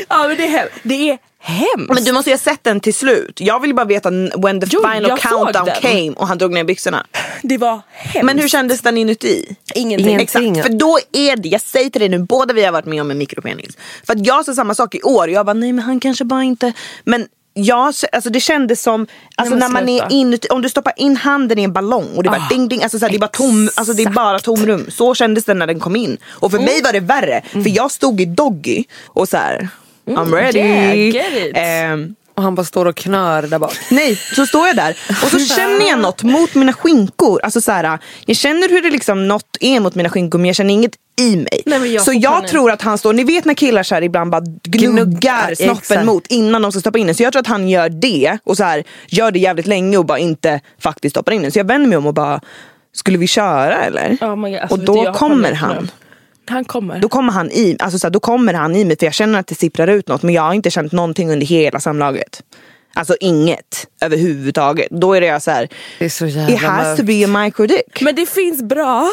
C: ja men det är. Det är hemskt.
A: men du måste ju ha sett den till slut. Jag vill bara veta when the
C: Jo,
A: final countdown came och han drog ner byxorna.
C: Det var hemskt.
A: Men hur kändes den inuti?
C: Ingenting.
B: Ingenting.
A: Exakt, för då är det, jag säger till dig nu, båda vi har varit med om en mikropenis. För att jag sa samma sak i år, jag bara nej men han kanske bara inte, men jag, alltså det kändes som, alltså när man är inuti, om du stoppar in handen i en ballong och det bara
C: Ah,
A: ding ding, alltså så här, det är bara tom, alltså det är bara tomrum. Så kändes det när den kom in. Och för mig var det värre, för jag stod i doggy och så här, I'm ready.
C: yeah, get it.
A: Ehm,
B: Och han bara står och knör där bak.
A: Nej, så står jag där och så *laughs* känner jag något mot mina skinkor. Alltså så här, jag känner hur det liksom något är mot mina skinkor men jag känner inget i mig.
C: Nej, men jag
A: så jag
C: panik.
A: tror att han står, ni vet när killar så här ibland bara gnuggar
B: Gnuggar,
A: snoppen
B: exakt.
A: mot innan de ska stoppa in den. Så jag tror att han gör det och så här, gör det jävligt länge och bara inte faktiskt stoppar in den. Så jag vänder mig om och bara, skulle vi köra eller?
C: Oh God, alltså,
A: och då kommer han.
C: Han kommer.
A: Då kommer han i alltså så här, då kommer han i mig för jag känner att det sipprar ut något men jag har inte känt någonting under hela samlaget. Alltså inget överhuvudtaget. Då är det jag så här.
B: Det är så jävla
A: It has
B: mörkt.
A: to be a micro dick.
C: Men det finns bra.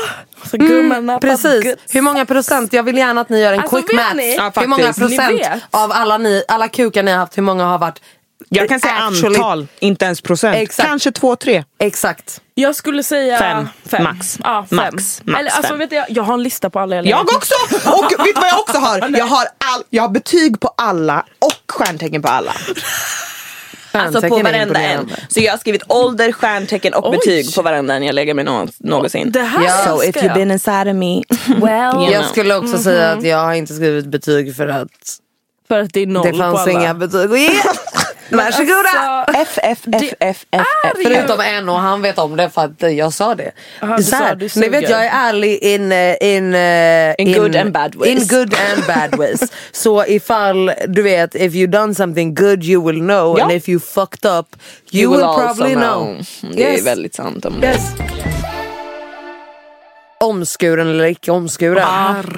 C: Så gummorna
B: Mm, Precis. Hur många procent? Jag vill gärna att ni gör en
C: Alltså,
B: quick math.
A: Ja,
B: hur många procent av alla, ni, alla kukar ni har haft, hur många har varit
A: Jag kan säga
B: actually-
A: antal, inte ens procent.
B: Exakt.
A: Kanske två, tre.
B: Exakt.
C: Jag skulle säga
A: Fem. Max.
C: Ja, fem.
A: Max. Max
C: Eller, alltså,
A: fem.
C: vet jag, jag har en lista på alla jag lägger
A: Jag också! Och *laughs* vet du vad jag också har? Jag har, all, jag har betyg på alla och stjärntecken på alla. Alltså på varenda en. Så jag har skrivit ålder, stjärntecken och
C: Oj.
A: betyg på varenda en jag lägger mig nå- någonsin.
C: Det här
B: Ja.
A: So if
C: jag.
A: you've been inside of me. *laughs*
C: Well,
A: You
B: Jag
A: know.
B: skulle också säga att jag har inte skrivit betyg för att
C: för att det är noll
B: det
C: på
B: fanns
C: alla.
B: inga betyg *laughs* att ge. Varsågoda!
C: Alltså,
A: F, F, F,
C: Det
A: F, F, F.
C: är
B: Förutom en och han vet om det för att jag sa det.
C: Aha, du
B: Så här,
C: du
B: ni vet jag är ärlig in, eh, in, eh,
A: In good and bad ways.
B: In good and bad ways. *laughs* Så ifall du vet, if you done something good you will know
A: Ja.
B: and if you fucked up you, will,
A: also
B: probably know.
A: Det är
B: Yes.
A: väldigt sant om det.
B: Yes. Omskuren eller icke omskuren.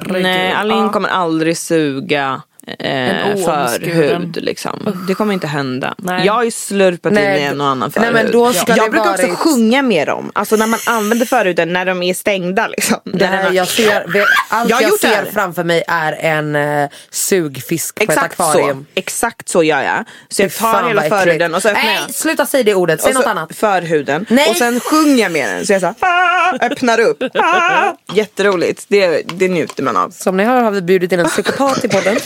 A: Nej, Alin kommer aldrig suga eh, förhud liksom. Det kommer inte hända.
C: Nej.
A: Jag har ju slurpat
B: Nej,
A: mig en och annan
B: nej,
A: förhud.
B: men då ska
A: jag
B: det
A: brukar
B: varit-
A: också sjunga med dem. Alltså när man använder förhuden när de är stängda liksom. Har-
B: jag ser, *laughs* allt
A: Jag har
B: jag,
A: gjort det
B: ser framför mig är en uh, sugfisk på ett
A: Exakt så.
B: akvarium.
A: Exakt så gör jag. Så jag tar hela förhuden och så öppnar
B: Nej,
A: jag.
B: sluta säga det ordet, säg
A: och
B: något annat.
A: Förhuden.
B: Nej.
A: Och sen sjunger jag med den. Så jag så här, ah, öppnar upp. Ah. Jätteroligt. Det, det njuter man av.
B: Som ni hör har vi bjudit in en psykopat i podden. *laughs*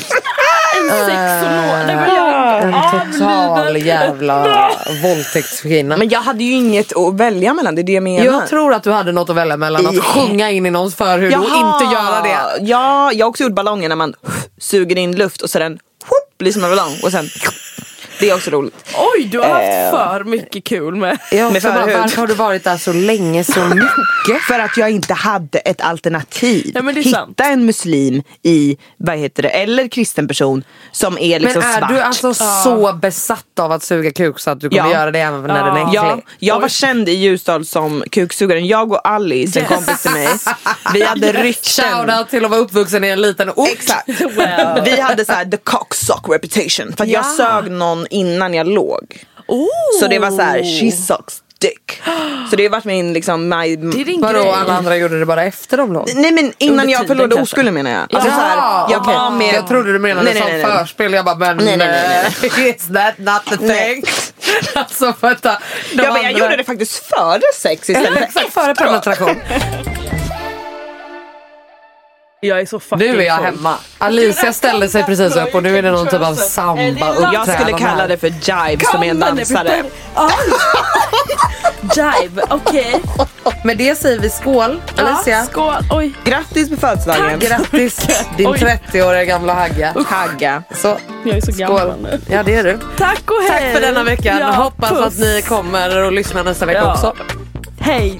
C: Nej, men jag,
B: En total jävla *laughs* våldtäktskvinna.
A: Men jag hade ju inget att välja mellan. Det är det jag menar.
B: Jag tror att du hade något att välja mellan. Att sjunga in i någons förhud och inte göra det.
A: Ja, jag har också gjort ballonger när man suger in luft och så den blir som en ballong. Och sen, det är också roligt.
C: oj, du har
A: Eh.
C: haft för mycket kul med.
B: Jag
A: Med
B: också bara, varför har du varit där så länge så *laughs* mycket?
A: För att jag inte hade ett alternativ.
C: Ja,
A: Hitta
C: sant.
A: en muslim i, vad heter det, eller kristen person som är liksom
B: Men är
A: svart.
B: du alltså så besatt av att suga kuk så att du kommer
A: Ja.
B: göra det även när den är äcklig?
A: Ja, jag var känd i Ljusdal som kuksugaren. Jag och Alice, en kompis till mig, vi hade rykten.
B: Shoutout till att vara uppvuxen i en liten ort.
A: Exakt. *laughs* Vi hade så här the cocksock reputation. För att jag
C: Ja.
A: sög någon innan jag låg.
C: Oh.
A: Så det var så här, she sucks dick. Så det har varit min liksom, my...
B: Vadå alla andra gjorde det bara efter de låg?
A: Nej men innan
C: Under
A: jag förlorade oskulden menar jag. Alltså,
B: Jaha,
A: så här, jag
B: okej.
A: var med...
B: Jag trodde du menade
A: Nej, nej,
B: som
A: nej, nej.
B: förspel. Jag bara, men
A: Nej, nej, nej,
B: eh, *laughs* is that not the
A: Nej.
B: thing? *laughs* alltså vänta.
A: Ja, jag
B: andra-
A: gjorde det faktiskt före sex istället för *laughs*
B: Exakt före penetration.
C: Jag är så fucking
B: Nu är jag
C: full.
B: hemma. Alicia ställde sig precis upp och nu är det någon typ av samba
A: Jag skulle kalla det för jive som är en dansare. *laughs*
C: Jive, okej.
B: Med det säger vi skål Alicia.
C: Ja, skål. Oj.
A: Grattis på födelsedagen.
B: Grattis *laughs* din
C: Oj.
B: 30-åriga gamla hagga.
A: Hagga.
B: Så,
C: Jag är så gammal
B: skål.
C: nu.
B: Ja det är du.
C: Tack och hej.
B: Tack för denna veckan.
C: Ja,
B: Hoppas
C: puss.
B: att ni kommer och lyssnar nästa vecka
C: Ja.
B: också.
C: Hej.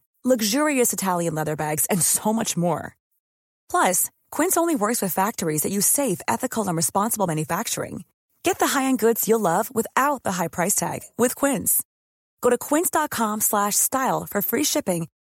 F: luxurious Italian leather bags, and so much more. Plus, Quince only works with factories that use safe, ethical, and responsible manufacturing. Get the high-end goods you'll love without the high price tag with Quince. Go to quince.com slash style for free shipping